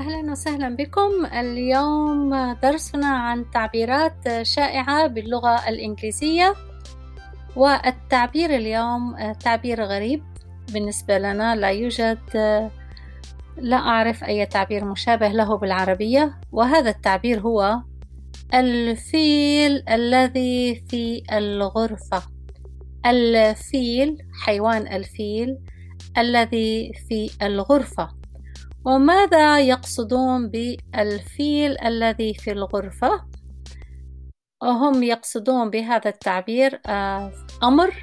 أهلا وسهلا بكم. اليوم درسنا عن تعبيرات شائعة باللغة الإنجليزية والتعبير اليوم تعبير غريب. بالنسبة لنا لا يوجد لا أعرف أي تعبير مشابه له بالعربية. وهذا التعبير هو الفيل الذي في الغرفة. الفيل حيوان الفيل الذي في الغرفة. وماذا يقصدون بالفيل الذي في الغرفة؟ هم يقصدون بهذا التعبير آه، أمر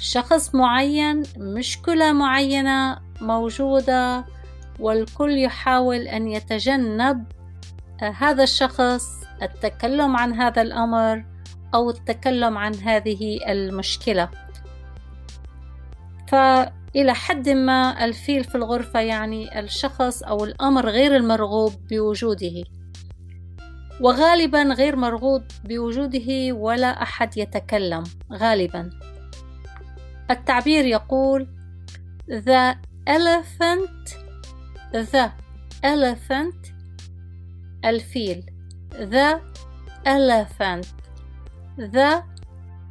شخص معين مشكلة معينة موجودة والكل يحاول أن يتجنب آه، هذا الشخص التكلم عن هذا الأمر أو التكلم عن هذه المشكلة. فإلى حد ما الفيل في الغرفة يعني الشخص أو الأمر غير المرغوب بوجوده. وغالبا غير مرغوب بوجوده ولا أحد يتكلم غالبا. التعبير يقول The elephant The elephant الفيل. The elephant The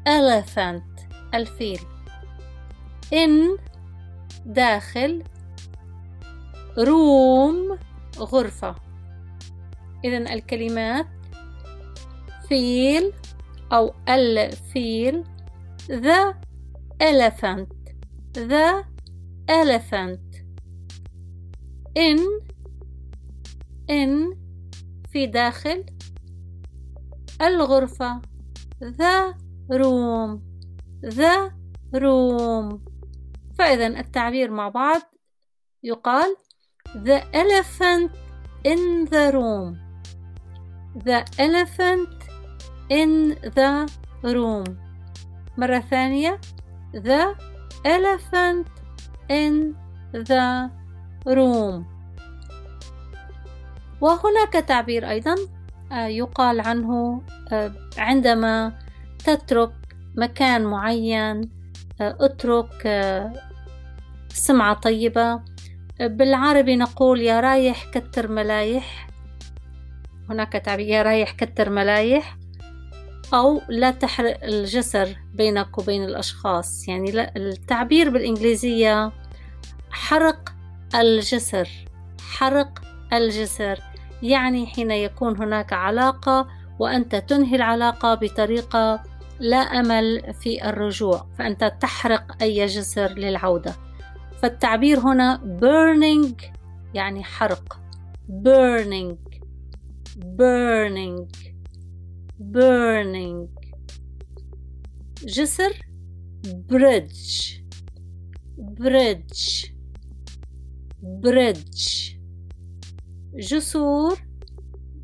elephant الفيل. in داخل روم غرفة. إذا الكلمات فيل أو الفيل. The elephant. The elephant. in in في داخل الغرفة. The room. The room. فإذا التعبير مع بعض يقال the elephant in the room. The elephant in the room. مرة ثانية the elephant in the room. وهناك تعبير أيضا آه، يقال عنه آه، عندما تترك مكان معين اترك سمعة طيبة. بالعربي نقول يا رايح كتر ملايح. هناك تعبير يا رايح كتر ملايح. أو لا تحرق الجسر بينك وبين الأشخاص. يعني لا التعبير بالإنجليزية حرق الجسر. حرق الجسر. يعني حين يكون هناك علاقة وأنت تنهي العلاقة بطريقة لا أمل في الرجوع فأنت تحرق أي جسر للعودة فالتعبير هنا burning يعني حرق burning burning burning جسر bridge bridge bridge جسور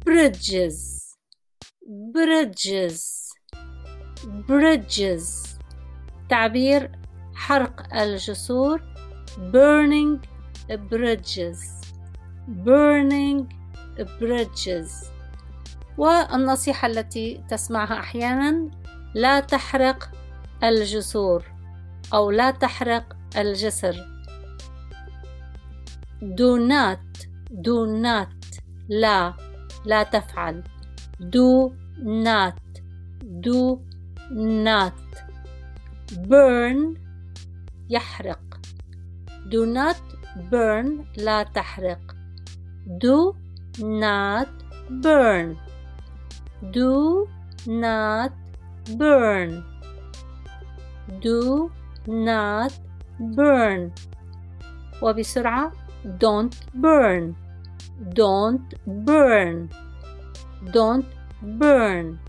bridges bridges bridges. تعبير حرق الجسور. burning bridges. burning bridges. والنصيحة التي تسمعها أحيانا لا تحرق الجسور أو لا تحرق الجسر. do not do not لا لا تفعل. do not do not burn يحرق do not burn لا تحرق do not burn do not burn do not burn وبسرعة don't burn don't burn don't burn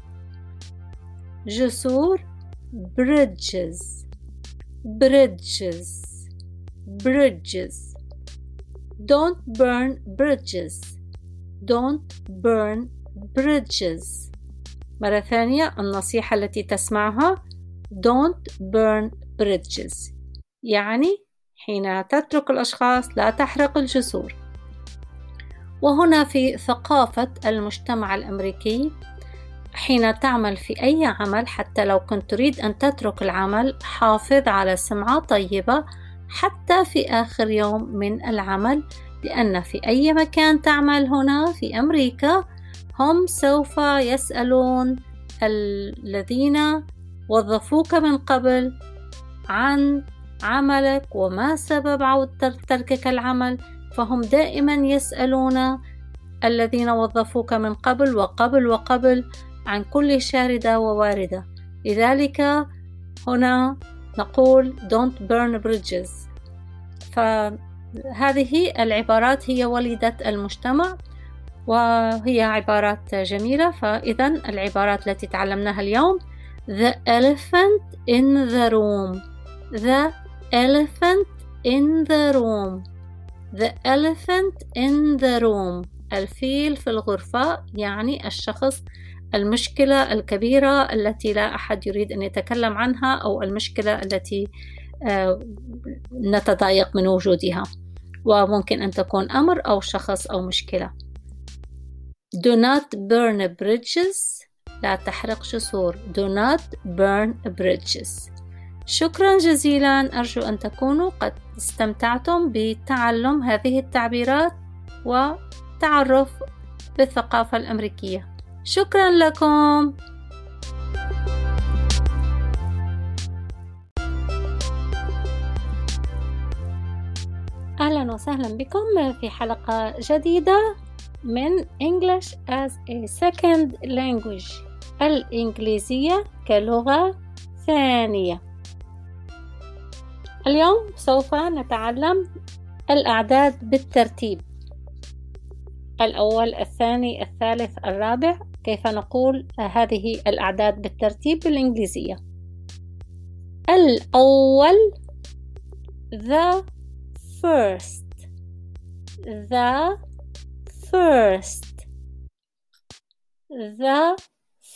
جسور bridges bridges bridges. Don't burn bridges. Don't burn bridges. مرة ثانية النصيحة التي تسمعها don't burn bridges. يعني حين تترك الأشخاص لا تحرق الجسور. وهنا في ثقافة المجتمع الأمريكي حين تعمل في أي عمل حتى لو كنت تريد أن تترك العمل حافظ على سمعة طيبة حتى في آخر يوم من العمل لأن في أي مكان تعمل هنا في أمريكا هم سوف يسألون الذين وظفوك من قبل عن عملك وما سبب عودة تركك العمل. فهم دائما يسألون الذين وظفوك من قبل وقبل وقبل عن كل شاردة وواردة. لذلك هنا نقول don't burn bridges. فهذه العبارات هي وليدة المجتمع وهي عبارات جميلة. فإذا العبارات التي تعلمناها اليوم The elephant in the room. The elephant in the room. The elephant in the room. الفيل في الغرفة يعني الشخص المشكلة الكبيرة التي لا أحد يريد أن يتكلم عنها أو المشكلة التي آه، نتضايق من وجودها. وممكن أن تكون أمر أو شخص أو مشكلة. Do not burn bridges. لا تحرق جسور. Do not burn bridges. شكرا جزيلا. أرجو أن تكونوا قد استمتعتم بتعلم هذه التعبيرات وتعرف بالثقافة الأمريكية. شكرا لكم. أهلا وسهلا بكم في حلقة جديدة من English as a Second Language الإنجليزية كلغة ثانية. اليوم سوف نتعلم الأعداد بالترتيب. الأول الثاني الثالث الرابع. كيف نقول هذه الأعداد بالترتيب بالإنجليزية الأول the first the first the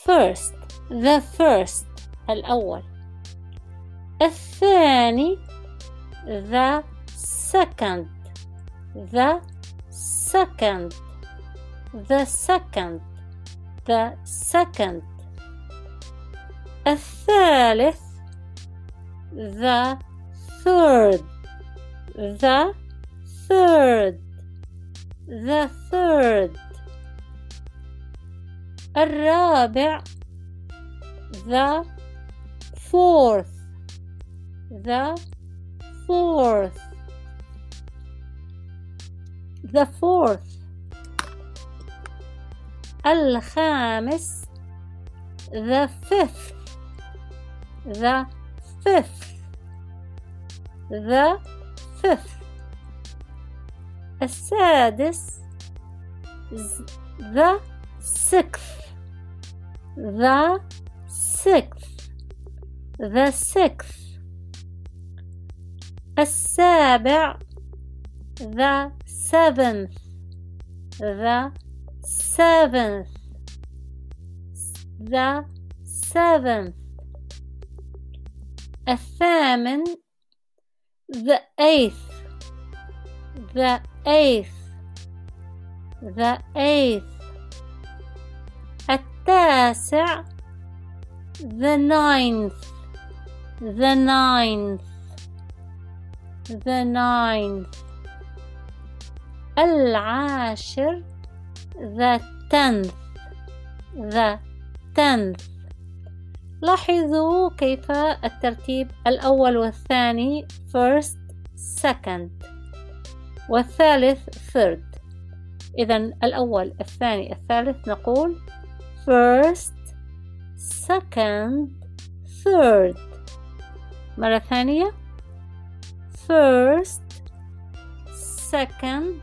first the first الأول الثاني the second the second the second the second الثالث the third the third the third الرابع the fourth the fourth the fourth الخامس the fifth the fifth the fifth السادس the sixth the sixth the sixth السابع the seventh the seventh the seventh الثامن the eighth the eighth the eighth التاسع the ninth the ninth the ninth العاشر the tenth the tenth لاحظوا كيف الترتيب الأول والثاني first second والثالث third. إذا الأول الثاني الثالث نقول first second third. مرة ثانية. first second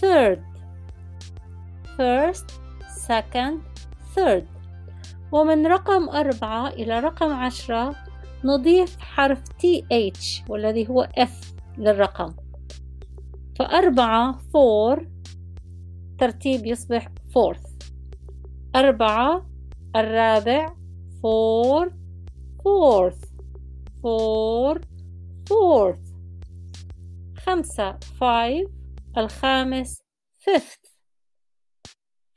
third. First second third. ومن رقم أربعة إلى رقم عشرة نضيف حرف TH والذي هو F للرقم. فأربعة four ترتيب يصبح fourth. أربعة الرابع four fourth. four fourth. خمسة five الخامس fifth.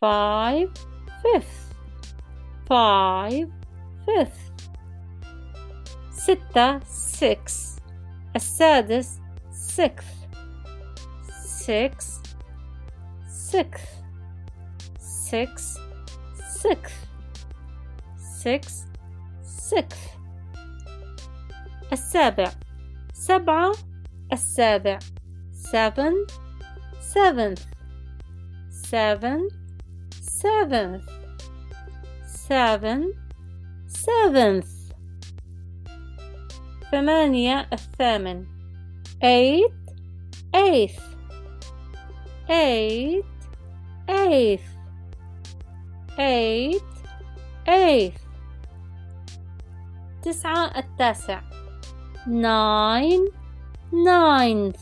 five fifth five fifth ستة six السادس sixth six sixth six sixth six sixth السابع سبعة السابع seven seventh seven seventh seven seventh ثمانية الثامن eight eighth eight eighth eight eighth تسعة التاسع nine ninth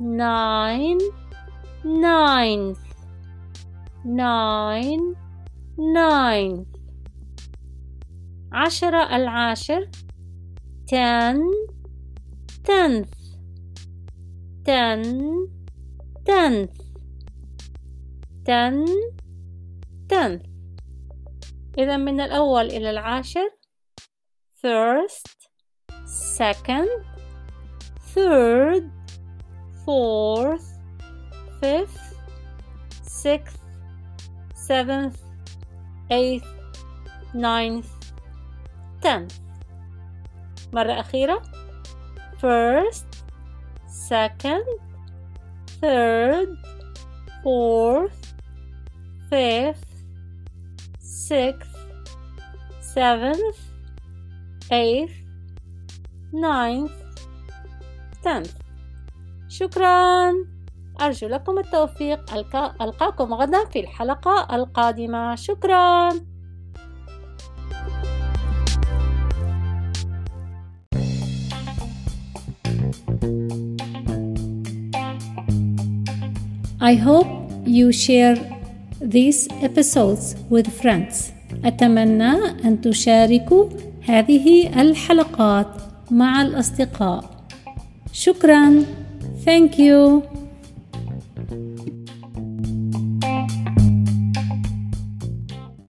nine ninth Nine ninth عشرة العاشر ten tenth ten tenth ten tenth إذا من الأول إلى العاشر first second third fourth fifth sixth seventh eighth ninth tenth مرة أخيرة first second third fourth fifth sixth seventh eighth ninth tenth شكرا أرجو لكم التوفيق ألقاكم غدا في الحلقة القادمة شكرا I hope you share these episodes with friends. أتمنى أن تشاركوا هذه الحلقات مع الأصدقاء. شكرا. Thank you.